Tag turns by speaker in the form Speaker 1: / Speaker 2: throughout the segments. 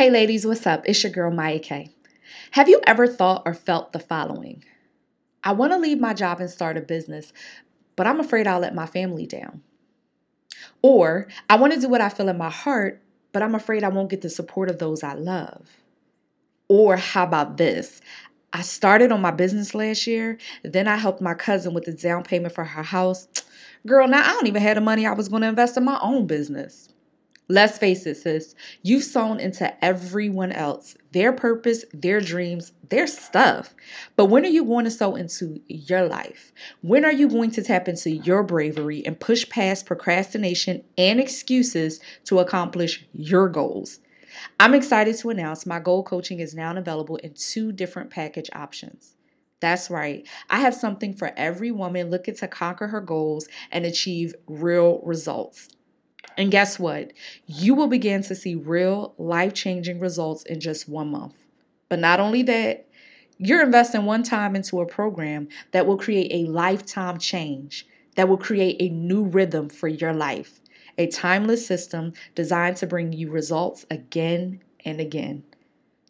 Speaker 1: Hey ladies, what's up? It's your girl Mya K. Have you ever thought or felt the following? I want to leave my job and start a business, but I'm afraid I'll let my family down. Or I want to do what I feel in my heart, but I'm afraid I won't get the support of those I love. Or how about this? I started on my business last year, then I helped my cousin with the down payment for her house. Girl, now I don't even have the money I was going to invest in my own business. Let's face it, sis, you've sown into everyone else, their purpose, their dreams, their stuff. But when are you going to sow into your life? When are you going to tap into your bravery and push past procrastination and excuses to accomplish your goals? I'm excited to announce my goal coaching is now available in two different package options. That's right. I have something for every woman looking to conquer her goals and achieve real results. And guess what? You will begin to see real life changing results in just one month. But not only that, you're investing one time into a program that will create a lifetime change, that will create a new rhythm for your life, a timeless system designed to bring you results again and again.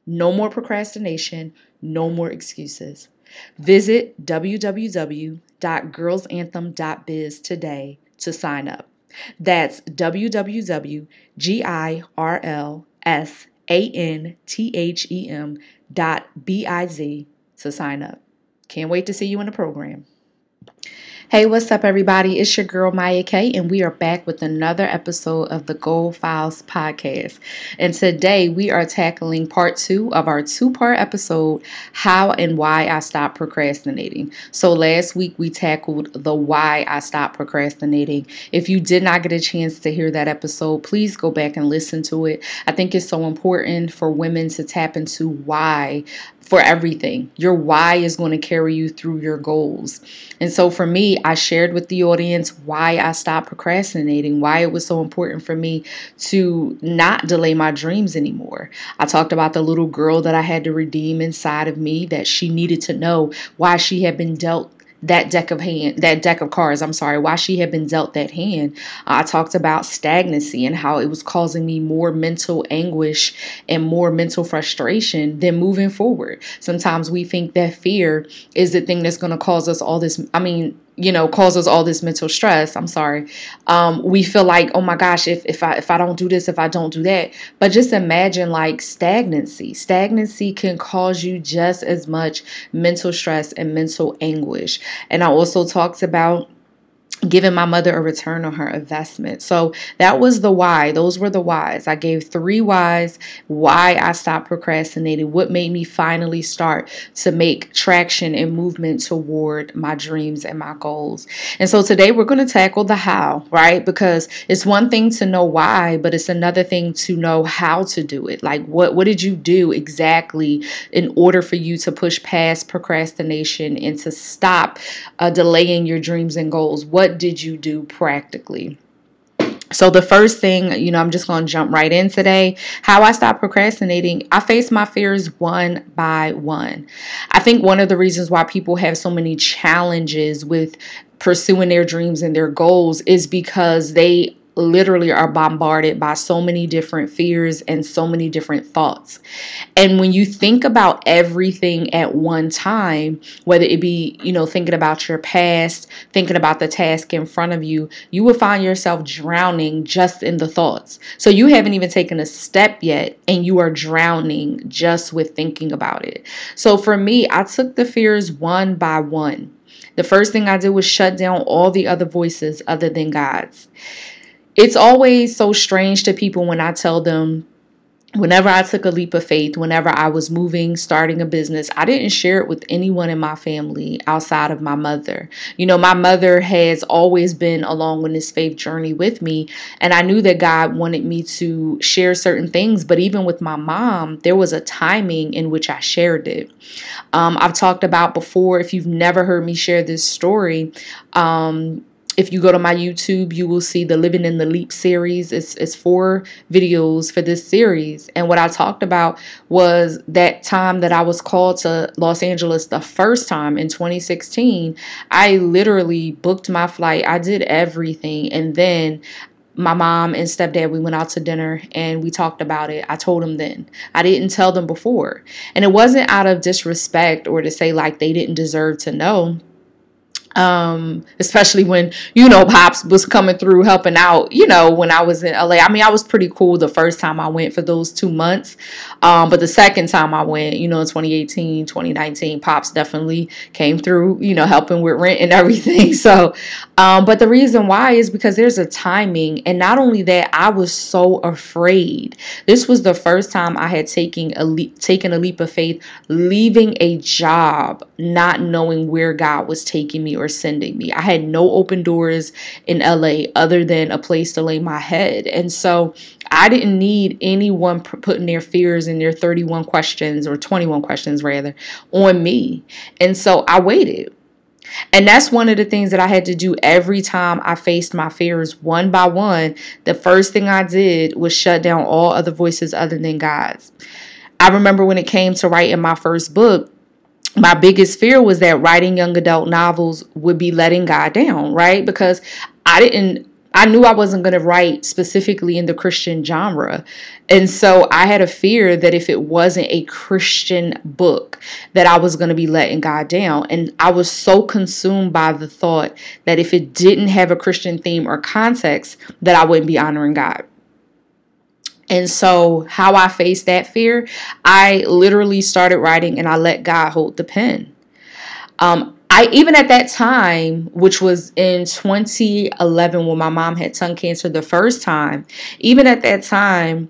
Speaker 1: No more procrastination, no more excuses. Visit www.girlsanthem.biz today to sign up. That's www.girlsanthem dot B-I-Z to sign up. Can't wait to see you in the program. Hey, what's up, everybody? It's your girl Mya K, and we are back with another episode of the Goal Files podcast. And today we are tackling part two of our two part episode How and Why I Stopped Procrastinating. So, last week we tackled the why I stopped procrastinating. If you did not get a chance to hear that episode, please go back and listen to it. I think it's so important for women to tap into why for everything. Your why is going to carry you through your goals. And so for me, I shared with the audience why I stopped procrastinating, why it was so important for me to not delay my dreams anymore. I talked about the little girl that I had to redeem inside of me that she needed to know why she had been dealt that deck of hand that deck of cards i'm sorry why she had been dealt that hand uh, i talked about stagnancy and how it was causing me more mental anguish and more mental frustration than moving forward sometimes we think that fear is the thing that's going to cause us all this i mean you know causes all this mental stress i'm sorry. Um, we feel like oh my gosh if, if i if i don't do this if i don't do that. But just imagine like stagnancy. Stagnancy can cause you just as much mental stress and mental anguish. And i also talked about giving my mother a return on her investment. So that was the why. Those were the whys. I gave three whys why I stopped procrastinating, what made me finally start to make traction and movement toward my dreams and my goals. And so today we're going to tackle the how, right? Because it's one thing to know why, but it's another thing to know how to do it. Like what what did you do exactly in order for you to push past procrastination and to stop uh, delaying your dreams and goals? What what did you do practically? So, the first thing, you know, I'm just going to jump right in today. How I stopped procrastinating. I faced my fears one by one. I think one of the reasons why people have so many challenges with pursuing their dreams and their goals is because they literally are bombarded by so many different fears and so many different thoughts. And when you think about everything at one time, whether it be, you know, thinking about your past, thinking about the task in front of you, you will find yourself drowning just in the thoughts. So you haven't even taken a step yet and you are drowning just with thinking about it. So for me, I took the fears one by one. The first thing I did was shut down all the other voices other than God's it's always so strange to people when I tell them whenever I took a leap of faith, whenever I was moving, starting a business, I didn't share it with anyone in my family outside of my mother. You know, my mother has always been along on this faith journey with me, and I knew that God wanted me to share certain things, but even with my mom, there was a timing in which I shared it. Um, I've talked about before, if you've never heard me share this story, um, if you go to my YouTube, you will see the Living in the Leap series. It's, it's four videos for this series. And what I talked about was that time that I was called to Los Angeles the first time in 2016. I literally booked my flight, I did everything. And then my mom and stepdad, we went out to dinner and we talked about it. I told them then. I didn't tell them before. And it wasn't out of disrespect or to say like they didn't deserve to know um especially when you know pops was coming through helping out you know when i was in la i mean i was pretty cool the first time i went for those two months um but the second time i went you know in 2018 2019 pops definitely came through you know helping with rent and everything so um but the reason why is because there's a timing and not only that i was so afraid this was the first time i had taken a leap taken a leap of faith leaving a job not knowing where god was taking me or sending me. I had no open doors in LA other than a place to lay my head. And so I didn't need anyone putting their fears and their 31 questions or 21 questions rather on me. And so I waited. And that's one of the things that I had to do every time I faced my fears one by one. The first thing I did was shut down all other voices other than God's. I remember when it came to writing my first book, my biggest fear was that writing young adult novels would be letting God down, right? Because I didn't I knew I wasn't going to write specifically in the Christian genre. And so I had a fear that if it wasn't a Christian book, that I was going to be letting God down. And I was so consumed by the thought that if it didn't have a Christian theme or context, that I wouldn't be honoring God. And so, how I faced that fear, I literally started writing and I let God hold the pen. Um, I even at that time, which was in 2011 when my mom had tongue cancer the first time, even at that time,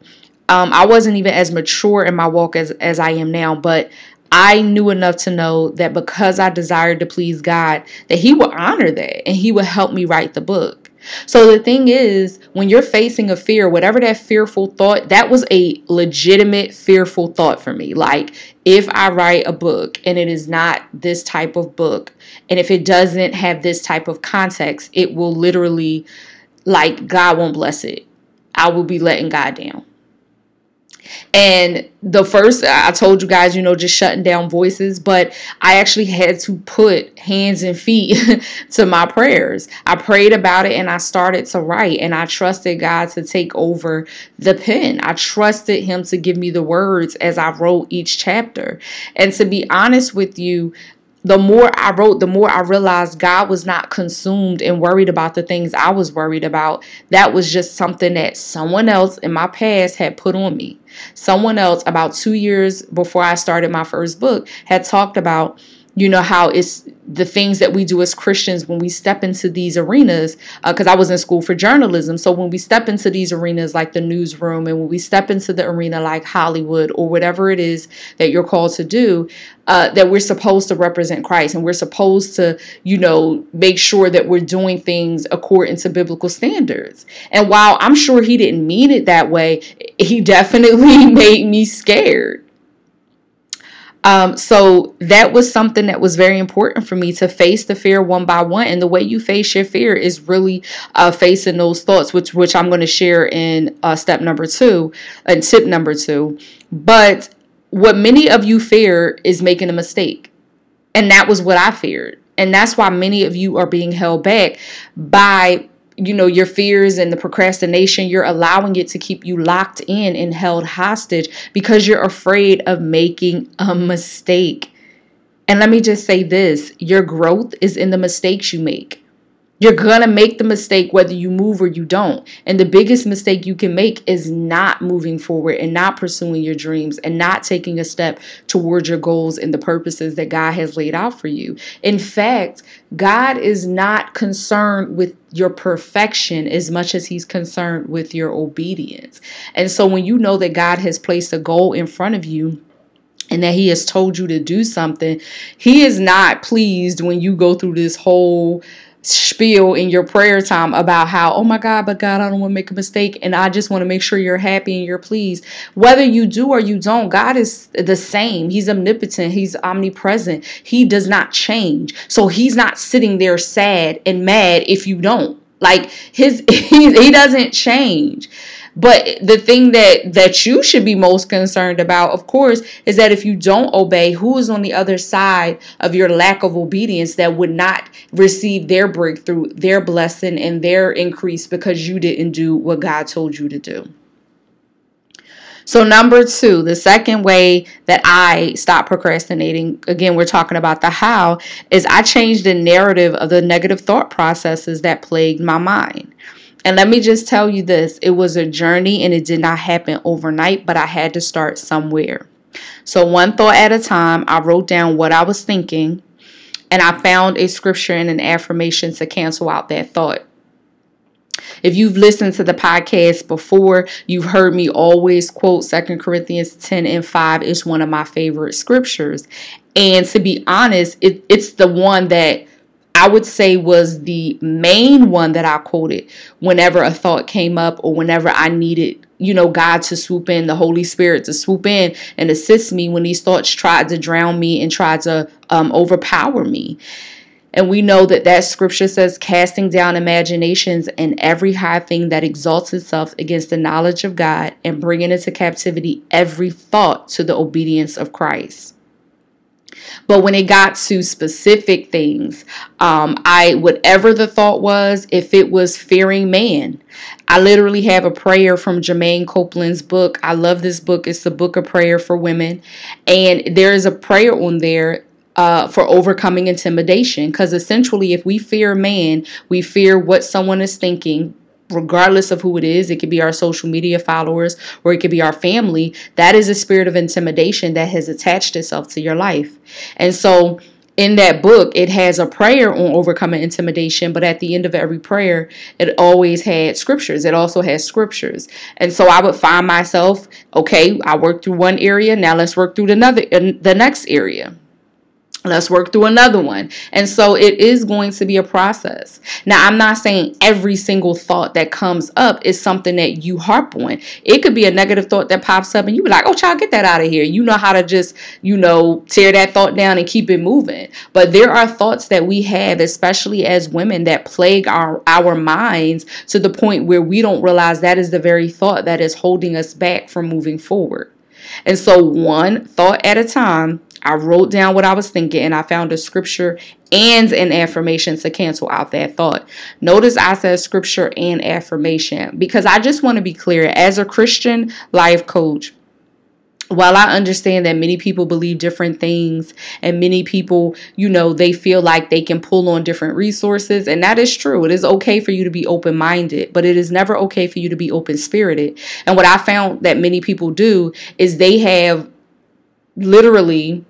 Speaker 1: um, I wasn't even as mature in my walk as, as I am now, but I knew enough to know that because I desired to please God, that He would honor that and He would help me write the book. So the thing is, when you're facing a fear, whatever that fearful thought, that was a legitimate fearful thought for me. Like, if I write a book and it is not this type of book, and if it doesn't have this type of context, it will literally, like, God won't bless it. I will be letting God down. And the first, I told you guys, you know, just shutting down voices, but I actually had to put hands and feet to my prayers. I prayed about it and I started to write, and I trusted God to take over the pen. I trusted Him to give me the words as I wrote each chapter. And to be honest with you, the more I wrote, the more I realized God was not consumed and worried about the things I was worried about. That was just something that someone else in my past had put on me. Someone else, about two years before I started my first book, had talked about you know how it's the things that we do as Christians when we step into these arenas because uh, I was in school for journalism. So when we step into these arenas like the newsroom and when we step into the arena like Hollywood or whatever it is that you're called to do uh, that we're supposed to represent Christ and we're supposed to you know make sure that we're doing things according to biblical standards. And while I'm sure he didn't mean it that way he definitely made me scared um, so that was something that was very important for me to face the fear one by one. And the way you face your fear is really uh, facing those thoughts, which which I'm going to share in uh, step number two and tip number two. But what many of you fear is making a mistake, and that was what I feared. And that's why many of you are being held back by you know your fears and the procrastination you're allowing it to keep you locked in and held hostage because you're afraid of making a mistake. And let me just say this your growth is in the mistakes you make you're going to make the mistake whether you move or you don't. And the biggest mistake you can make is not moving forward and not pursuing your dreams and not taking a step towards your goals and the purposes that God has laid out for you. In fact, God is not concerned with your perfection as much as he's concerned with your obedience. And so when you know that God has placed a goal in front of you, and that he has told you to do something, he is not pleased when you go through this whole spiel in your prayer time about how, oh my God, but God, I don't want to make a mistake. And I just want to make sure you're happy and you're pleased. Whether you do or you don't, God is the same. He's omnipotent, He's omnipresent. He does not change. So He's not sitting there sad and mad if you don't. Like his he, he doesn't change. But the thing that that you should be most concerned about, of course, is that if you don't obey, who is on the other side of your lack of obedience that would not receive their breakthrough, their blessing, and their increase because you didn't do what God told you to do? So, number two, the second way that I stop procrastinating, again, we're talking about the how, is I changed the narrative of the negative thought processes that plagued my mind. And let me just tell you this it was a journey and it did not happen overnight, but I had to start somewhere. So, one thought at a time, I wrote down what I was thinking and I found a scripture and an affirmation to cancel out that thought. If you've listened to the podcast before, you've heard me always quote Second Corinthians 10 and 5 is one of my favorite scriptures. And to be honest, it, it's the one that I would say was the main one that I quoted whenever a thought came up or whenever I needed, you know, God to swoop in, the Holy Spirit to swoop in and assist me when these thoughts tried to drown me and tried to um, overpower me. And we know that that scripture says, casting down imaginations and every high thing that exalts itself against the knowledge of God and bringing into captivity every thought to the obedience of Christ. But when it got to specific things, um, I whatever the thought was, if it was fearing man, I literally have a prayer from Germaine Copeland's book. I love this book. It's the book of prayer for women, and there is a prayer on there uh, for overcoming intimidation. Because essentially, if we fear man, we fear what someone is thinking, regardless of who it is. It could be our social media followers or it could be our family. That is a spirit of intimidation that has attached itself to your life. And so, in that book, it has a prayer on overcoming intimidation, but at the end of every prayer, it always had scriptures. It also has scriptures. And so I would find myself, okay, I worked through one area, now let's work through another the next area. Let's work through another one. And so it is going to be a process. Now, I'm not saying every single thought that comes up is something that you harp on. It could be a negative thought that pops up and you be like, oh, child, get that out of here. You know how to just, you know, tear that thought down and keep it moving. But there are thoughts that we have, especially as women, that plague our, our minds to the point where we don't realize that is the very thought that is holding us back from moving forward. And so, one thought at a time, I wrote down what I was thinking and I found a scripture and an affirmation to cancel out that thought. Notice I said scripture and affirmation because I just want to be clear as a Christian life coach. While I understand that many people believe different things and many people, you know, they feel like they can pull on different resources, and that is true. It is okay for you to be open minded, but it is never okay for you to be open spirited. And what I found that many people do is they have literally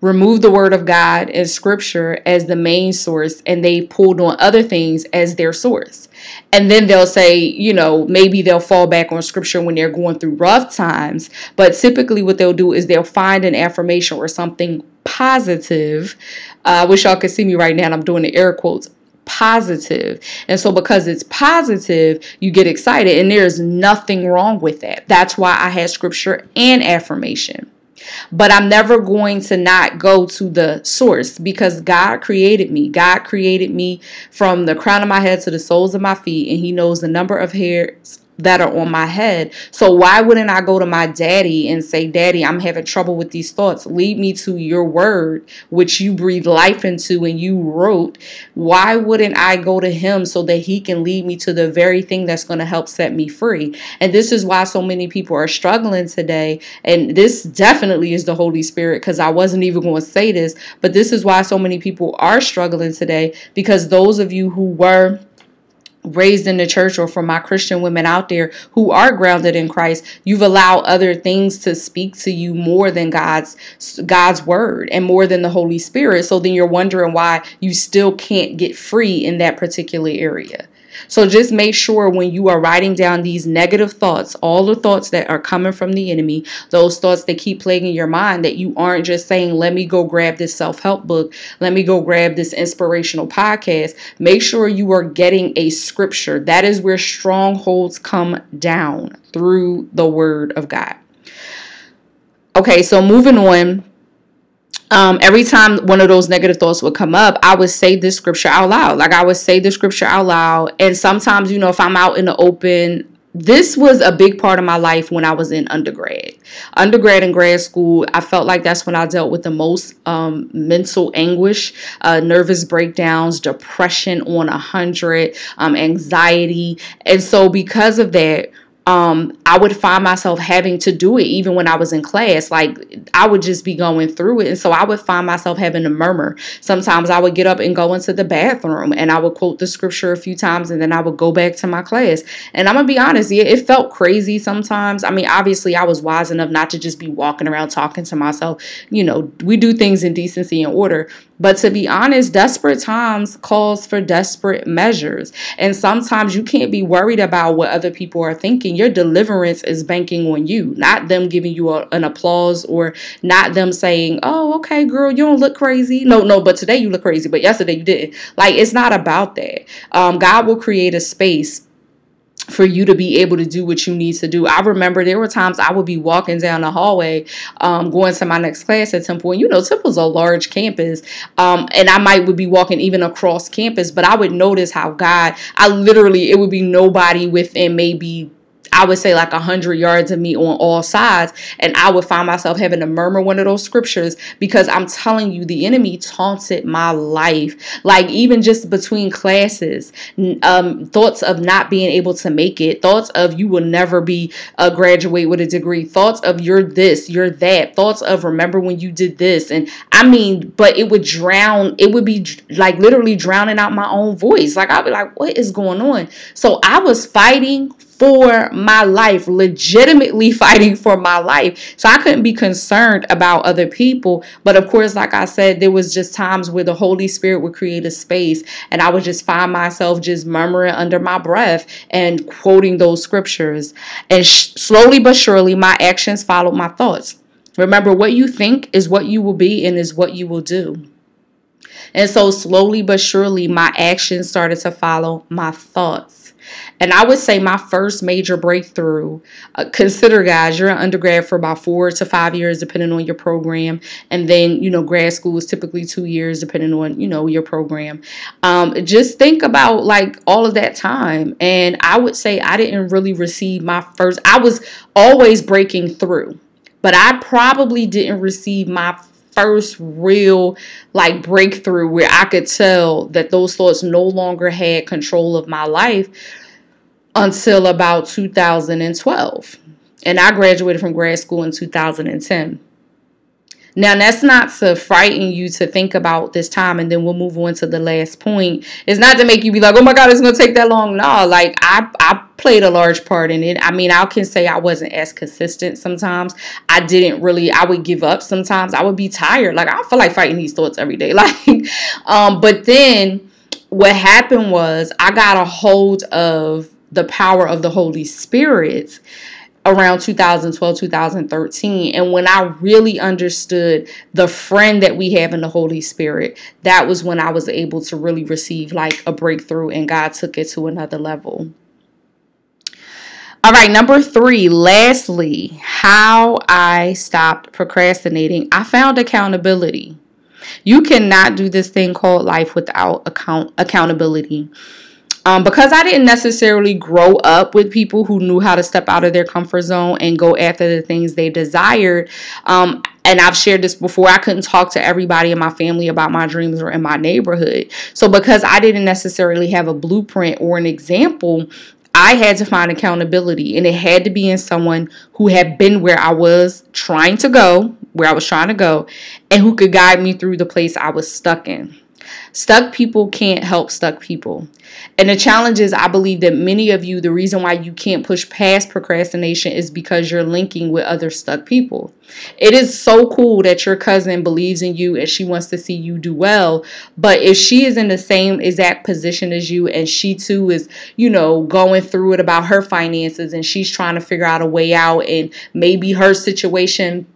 Speaker 1: remove the word of God and scripture as the main source and they pulled on other things as their source. And then they'll say, you know, maybe they'll fall back on scripture when they're going through rough times. But typically, what they'll do is they'll find an affirmation or something positive. Uh, I wish y'all could see me right now. I'm doing the air quotes positive. And so because it's positive, you get excited and there's nothing wrong with that. That's why I had scripture and affirmation. But I'm never going to not go to the source because God created me. God created me from the crown of my head to the soles of my feet, and He knows the number of hairs that are on my head. So why wouldn't I go to my daddy and say, Daddy, I'm having trouble with these thoughts. Lead me to your word, which you breathe life into and you wrote. Why wouldn't I go to him so that he can lead me to the very thing that's going to help set me free? And this is why so many people are struggling today. And this definitely is the Holy Spirit because I wasn't even going to say this, but this is why so many people are struggling today because those of you who were raised in the church or for my Christian women out there who are grounded in Christ, you've allowed other things to speak to you more than God's God's word and more than the Holy Spirit. So then you're wondering why you still can't get free in that particular area. So just make sure when you are writing down these negative thoughts, all the thoughts that are coming from the enemy, those thoughts that keep plaguing your mind, that you aren't just saying, let me go grab this self help book, let me go grab this inspirational podcast. Make sure you are getting a scripture. That is where strongholds come down through the word of God. Okay, so moving on um, every time one of those negative thoughts would come up, I would say this scripture out loud. Like I would say the scripture out loud. And sometimes, you know, if I'm out in the open, this was a big part of my life when I was in undergrad. Undergrad and grad school, I felt like that's when I dealt with the most um, mental anguish, uh, nervous breakdowns, depression on a hundred, um, anxiety. And so, because of that, um, I would find myself having to do it even when I was in class. Like I would just be going through it. And so I would find myself having to murmur. Sometimes I would get up and go into the bathroom and I would quote the scripture a few times and then I would go back to my class. And I'm going to be honest, yeah, it felt crazy sometimes. I mean, obviously, I was wise enough not to just be walking around talking to myself. You know, we do things in decency and order. But to be honest, desperate times calls for desperate measures. And sometimes you can't be worried about what other people are thinking. Your deliverance is banking on you, not them giving you a, an applause or not them saying, oh, okay, girl, you don't look crazy. No, no, but today you look crazy, but yesterday you didn't. Like, it's not about that. Um, God will create a space for you to be able to do what you need to do. I remember there were times I would be walking down the hallway, um, going to my next class at Temple, and you know Temple's a large campus, um, and I might would be walking even across campus, but I would notice how God, I literally it would be nobody within maybe I would say like a hundred yards of me on all sides, and I would find myself having to murmur one of those scriptures because I'm telling you, the enemy taunted my life. Like even just between classes, um, thoughts of not being able to make it, thoughts of you will never be a uh, graduate with a degree, thoughts of you're this, you're that, thoughts of remember when you did this, and I mean, but it would drown. It would be like literally drowning out my own voice. Like I'd be like, what is going on? So I was fighting for my life, legitimately fighting for my life. So I couldn't be concerned about other people. But of course, like I said, there was just times where the Holy Spirit would create a space and I would just find myself just murmuring under my breath and quoting those scriptures. And sh- slowly but surely, my actions followed my thoughts. Remember, what you think is what you will be and is what you will do. And so, slowly but surely, my actions started to follow my thoughts. And I would say my first major breakthrough, uh, consider guys, you're an undergrad for about four to five years, depending on your program. And then, you know, grad school is typically two years, depending on, you know, your program. Um, just think about like all of that time. And I would say I didn't really receive my first, I was always breaking through, but I probably didn't receive my first real like breakthrough where I could tell that those thoughts no longer had control of my life until about 2012. And I graduated from grad school in 2010. Now, that's not to frighten you to think about this time, and then we'll move on to the last point. It's not to make you be like, oh my God, it's going to take that long. No, like I, I played a large part in it. I mean, I can say I wasn't as consistent sometimes. I didn't really, I would give up sometimes. I would be tired. Like, I feel like fighting these thoughts every day. Like, um, but then what happened was I got a hold of the power of the Holy Spirit around 2012 2013 and when i really understood the friend that we have in the holy spirit that was when i was able to really receive like a breakthrough and god took it to another level. All right number three. Lastly how i stopped procrastinating. I found accountability. You cannot do this thing called life without account accountability um, because I didn't necessarily grow up with people who knew how to step out of their comfort zone and go after the things they desired. Um, and I've shared this before, I couldn't talk to everybody in my family about my dreams or in my neighborhood. So, because I didn't necessarily have a blueprint or an example, I had to find accountability, and it had to be in someone who had been where I was trying to go, where I was trying to go, and who could guide me through the place I was stuck in. Stuck people can't help stuck people. And the challenge is, I believe that many of you, the reason why you can't push past procrastination is because you're linking with other stuck people. It is so cool that your cousin believes in you and she wants to see you do well. But if she is in the same exact position as you and she too is, you know, going through it about her finances and she's trying to figure out a way out and maybe her situation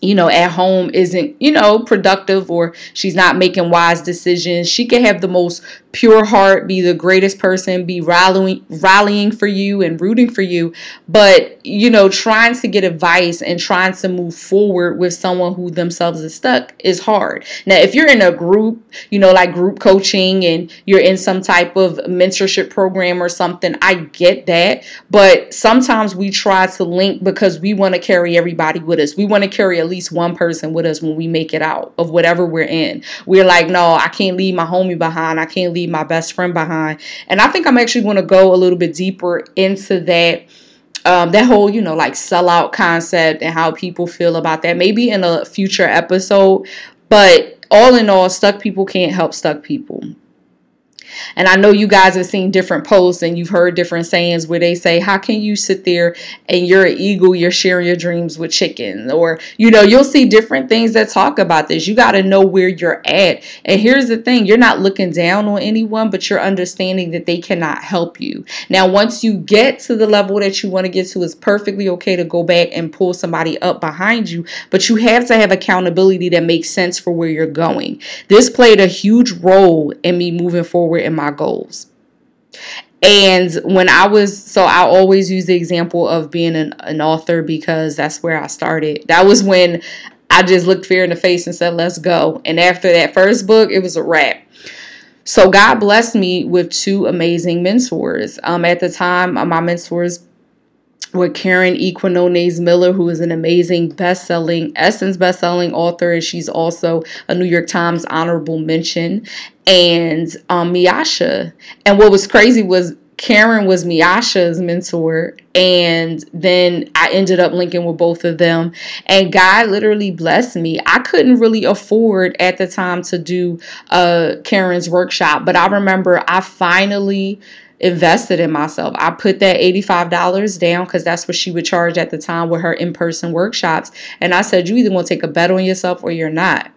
Speaker 1: you know, at home isn't, you know, productive or she's not making wise decisions. She can have the most pure heart, be the greatest person, be rallying, rallying for you and rooting for you. But, you know, trying to get advice and trying to move forward with someone who themselves is stuck is hard. Now, if you're in a group, you know, like group coaching and you're in some type of mentorship program or something, I get that. But sometimes we try to link because we want to carry everybody with us. We want to carry at least one person with us when we make it out of whatever we're in. We're like, no, I can't leave my homie behind. I can't leave my best friend behind. And I think I'm actually going to go a little bit deeper into that. Um, that whole, you know, like sellout concept and how people feel about that, maybe in a future episode. But all in all, stuck people can't help stuck people. And I know you guys have seen different posts and you've heard different sayings where they say, How can you sit there and you're an eagle, you're sharing your dreams with chickens? Or, you know, you'll see different things that talk about this. You got to know where you're at. And here's the thing you're not looking down on anyone, but you're understanding that they cannot help you. Now, once you get to the level that you want to get to, it's perfectly okay to go back and pull somebody up behind you, but you have to have accountability that makes sense for where you're going. This played a huge role in me moving forward in my goals. And when I was, so I always use the example of being an, an author because that's where I started. That was when I just looked fear in the face and said, let's go. And after that first book, it was a wrap. So God blessed me with two amazing mentors. Um, at the time, uh, my mentors with Karen Equinones Miller, who is an amazing best-selling Essence best-selling author, and she's also a New York Times honorable mention, and um, Miasha. And what was crazy was Karen was Miasha's mentor, and then I ended up linking with both of them. And God literally blessed me. I couldn't really afford at the time to do uh, Karen's workshop, but I remember I finally invested in myself. I put that $85 down because that's what she would charge at the time with her in person workshops. And I said, You either want to take a bet on yourself or you're not.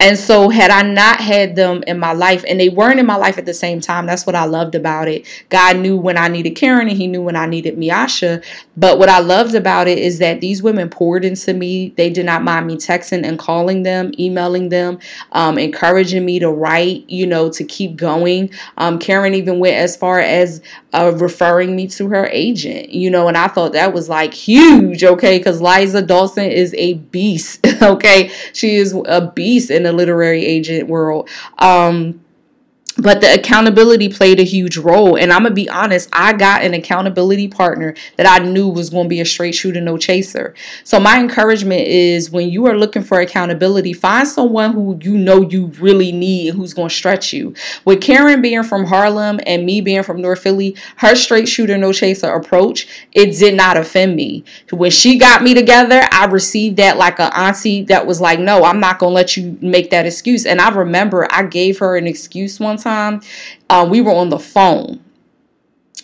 Speaker 1: And so, had I not had them in my life, and they weren't in my life at the same time, that's what I loved about it. God knew when I needed Karen and He knew when I needed Miasha. But what I loved about it is that these women poured into me. They did not mind me texting and calling them, emailing them, um, encouraging me to write, you know, to keep going. Um, Karen even went as far as uh, referring me to her agent, you know, and I thought that was like huge, okay, because Liza Dawson is a beast, okay, she is a beast in the literary agent world. Um, but the accountability played a huge role. And i'm gonna be honest i got an accountability partner that i knew was gonna be a straight shooter no chaser. So my encouragement is when you are looking for accountability find someone who you know you really need who's gonna stretch you. With karen being from harlem and me being from north philly her straight shooter no chaser approach it did not offend me. When she got me together i received that like an auntie that was like no i'm not gonna let you make that excuse. And i remember i gave her an excuse time time, uh, we were on the phone.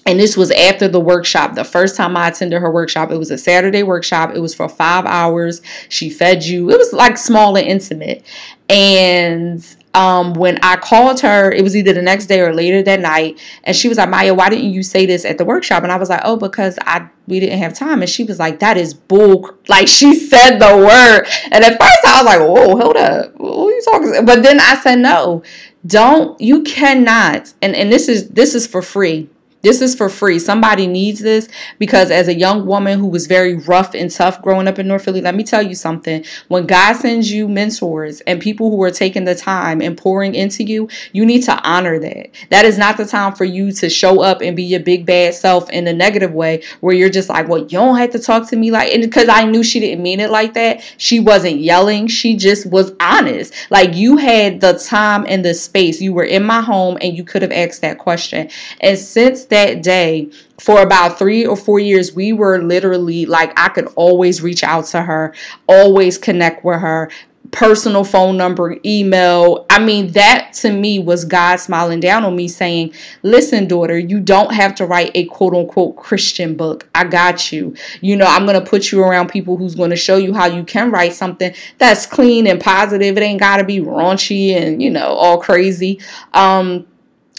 Speaker 1: And this was after the workshop. The first time I attended her workshop, it was a Saturday workshop. It was for five hours. She fed you. It was like small and intimate. And um, when I called her, it was either the next day or later that night, and she was like, "Mya, why didn't you say this at the workshop?" And I was like, "Oh, because I we didn't have time." And she was like, "That is bull." Like she said the word, and at first I was like, "Whoa, hold up, are you talking?" But then I said, "No, don't you cannot and and this is this is for free this is for free. Somebody needs this because as a young woman who was very rough and tough growing up in North Philly, let me tell you something. When God sends you mentors and people who are taking the time and pouring into you, you need to honor that. That is not the time for you to show up and be your big bad self in a negative way where you're just like, well, you don't have to talk to me like, and because I knew she didn't mean it like that, she wasn't yelling. She just was honest. Like you had the time and the space. You were in my home and you could have asked that question. And since that day, for about three or four years, we were literally like, I could always reach out to her, always connect with her, personal phone number, email. I mean, that to me was God smiling down on me saying, Listen, daughter, you don't have to write a quote unquote Christian book. I got you. You know, I'm going to put you around people who's going to show you how you can write something that's clean and positive. It ain't got to be raunchy and, you know, all crazy. Um,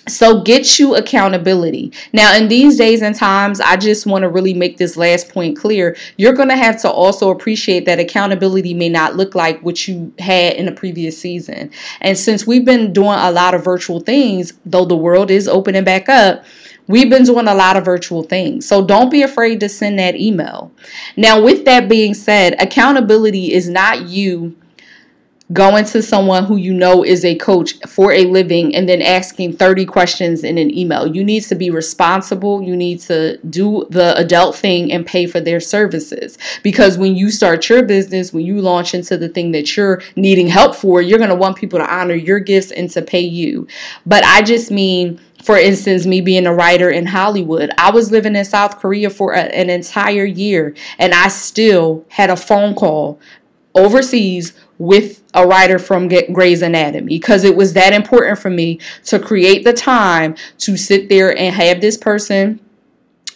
Speaker 1: So get you accountability. Now, in these days and times, I just want to really make this last point clear. You're going to have to also appreciate that accountability may not look like what you had in the previous season. And since we've been doing a lot of virtual things, though the world is opening back up, We've been doing a lot of virtual things. So don't be afraid to send that email. Now, with that being said, accountability is not you going to someone who you know is a coach for a living and then asking 30 questions in an email. You need to be responsible. You need to do the adult thing and pay for their services. Because when you start your business, when you launch into the thing that you're needing help for, you're going to want people to honor your gifts and to pay you. But I just mean, for instance, me being a writer in Hollywood, I was living in South Korea for a, an entire year and I still had a phone call overseas with a writer from Grey's Anatomy because it was that important for me to create the time to sit there and have this person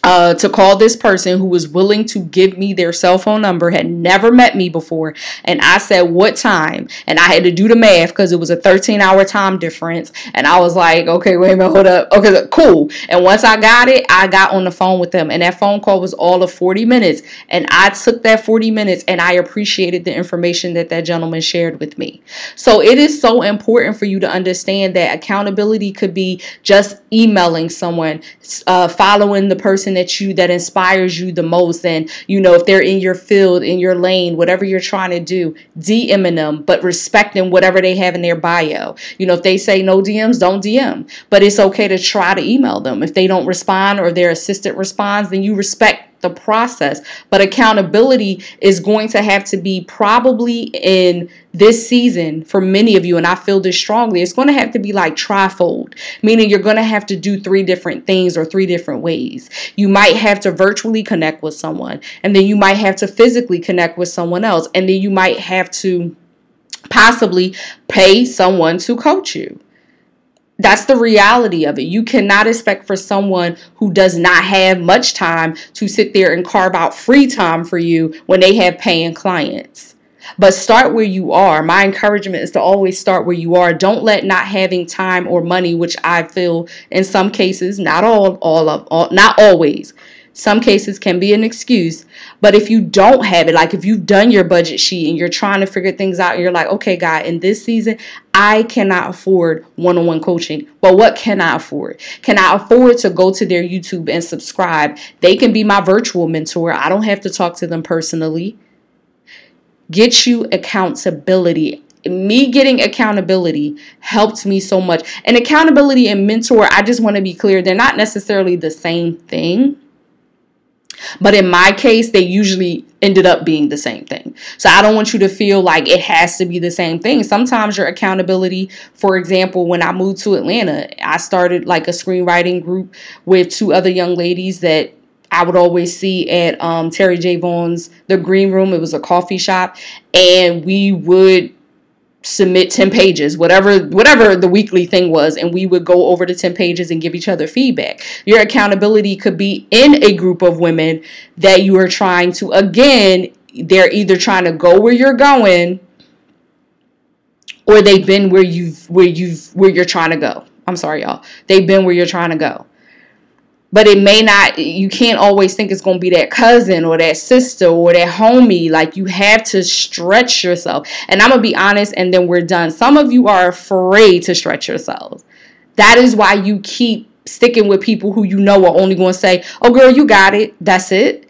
Speaker 1: uh, to call this person who was willing to give me their cell phone number, had never met me before. And I said, What time? And I had to do the math because it was a 13 hour time difference. And I was like, Okay, wait a minute, hold up. Okay, cool. And once I got it, I got on the phone with them. And that phone call was all of 40 minutes. And I took that 40 minutes and I appreciated the information that that gentleman shared with me. So it is so important for you to understand that accountability could be just emailing someone, uh, following the person person that you that inspires you the most. And you know if they're in your field in your lane whatever you're trying to do DMing them but respecting whatever they have in their bio. You know if they say no DMs don't DM but it's okay to try to email them. If they don't respond or their assistant responds then you respect the process. But accountability is going to have to be probably in this season for many of you, and I feel this strongly. It's going to have to be like trifold, meaning you're going to have to do three different things or three different ways. You might have to virtually connect with someone, and then you might have to physically connect with someone else, and then you might have to possibly pay someone to coach you that's the reality of it. You cannot expect for someone who does not have much time to sit there and carve out free time for you when they have paying clients. But start where you are. My encouragement is to always start where you are. Don't let not having time or money, which I feel in some cases, not all, all of, all, not always, some cases can be an excuse. But if you don't have it, like if you've done your budget sheet and you're trying to figure things out and you're like, okay, God, in this season, I cannot afford one on one coaching. But what can I afford? Can I afford to go to their YouTube and subscribe? They can be my virtual mentor. I don't have to talk to them personally. Get you accountability me getting accountability helped me so much. And accountability and mentor, I just want to be clear, they're not necessarily the same thing. But in my case, they usually ended up being the same thing. So I don't want you to feel like it has to be the same thing. Sometimes your accountability, for example, when I moved to Atlanta, I started like a screenwriting group with two other young ladies that I would always see at um, Terri J. Vaughn's The Green Room. It was a coffee shop. And we would submit 10 pages whatever whatever the weekly thing was and we would go over the 10 pages and give each other feedback. Your accountability could be in a group of women that you are trying to again they're either trying to go where you're going or they've been where you've where you've where you're trying to go. I'm sorry y'all. They've been where you're trying to go but it may not you can't always think it's going to be that cousin or that sister or that homie. Like you have to stretch yourself. And i'm going to be honest and then we're done. Some of you are afraid to stretch yourselves that is why you keep sticking with people who you know are only going to say oh girl you got it. That's it.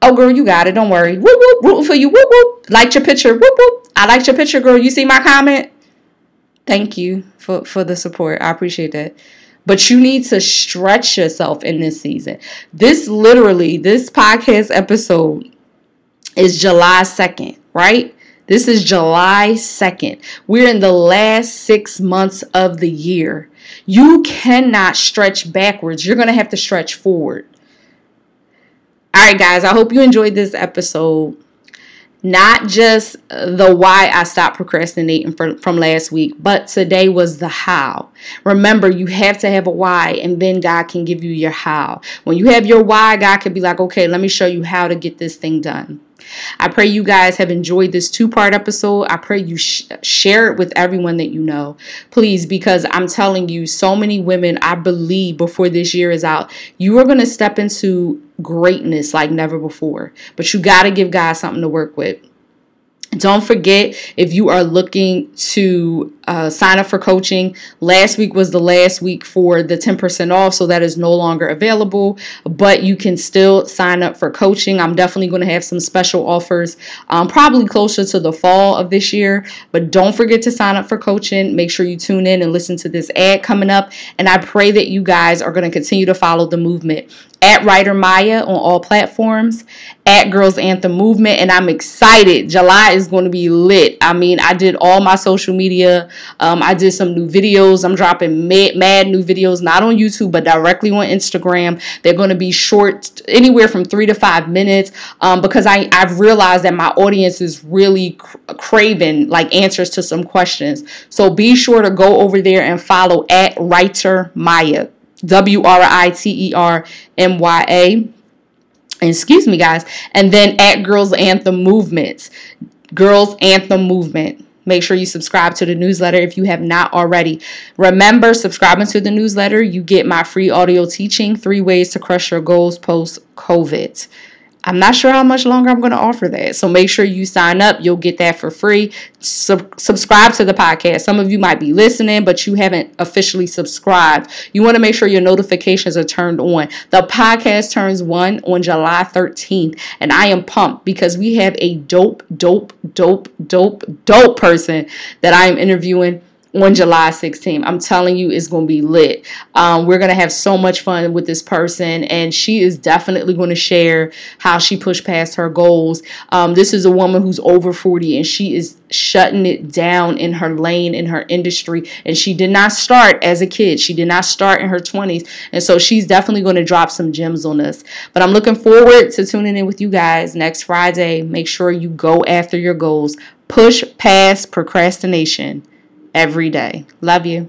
Speaker 1: Oh girl you got it. Don't worry. Whoop whoop rooting for you. Whoop whoop. Liked your picture. Whoop whoop. I liked your picture girl. You see my comment? Thank you for for the support. I appreciate that but you need to stretch yourself in this season. This literally, this podcast episode is July 2nd, right? This is July 2nd. We're in the last six months of the year. You cannot stretch backwards. You're going to have to stretch forward. All right, guys, I hope you enjoyed this episode not just the why I stopped procrastinating for, from last week, but today was the how. Remember, you have to have a why, and then God can give you your how. When you have your why, God can be like, okay, let me show you how to get this thing done. I pray you guys have enjoyed this two part episode. I pray you sh- share it with everyone that you know, please, because I'm telling you, so many women, I believe before this year is out, you are going to step into greatness like never before. But you got to give God something to work with. Don't forget if you are looking to uh, sign up for coaching. Last week was the last week for the 10% off, so that is no longer available, but you can still sign up for coaching. I'm definitely going to have some special offers, um, probably closer to the fall of this year, but don't forget to sign up for coaching. Make sure you tune in and listen to this ad coming up, and I pray that you guys are going to continue to follow the movement at Writer Mya on all platforms, at Girls Anthem Movement, and I'm excited. July is going to be lit. I mean, I did all my social media. Um, I did some new videos. I'm dropping mad, mad new videos, not on YouTube, but directly on Instagram. They're going to be short, anywhere from three to five minutes, um, because I, I've realized that my audience is really cr- craving like answers to some questions. So be sure to go over there and follow at Writer Mya. W R I T E R M Y A. Excuse me, guys. And then at Girls Anthem Movements. Girls Anthem Movement. Make sure you subscribe to the newsletter if you have not already. Remember, subscribing to the newsletter, you get my free audio teaching Three Ways to Crush Your Goals Post COVID. I'm not sure how much longer I'm going to offer that. So make sure you sign up. You'll get that for free. Sub- subscribe to the podcast. Some of you might be listening, but you haven't officially subscribed. You want to make sure your notifications are turned on. The podcast turns one on July 13th, and I am pumped because we have a dope, dope, dope, dope, dope person that I am interviewing on July 16th. I'm telling you, it's going to be lit. Um, we're going to have so much fun with this person, and she is definitely going to share how she pushed past her goals. Um, this is a woman who's over 40, and she is shutting it down in her lane, in her industry. And she did not start as a kid, she did not start in her 20s. And so she's definitely going to drop some gems on us. But I'm looking forward to tuning in with you guys next Friday. Make sure you go after your goals, push past procrastination every day. Love you.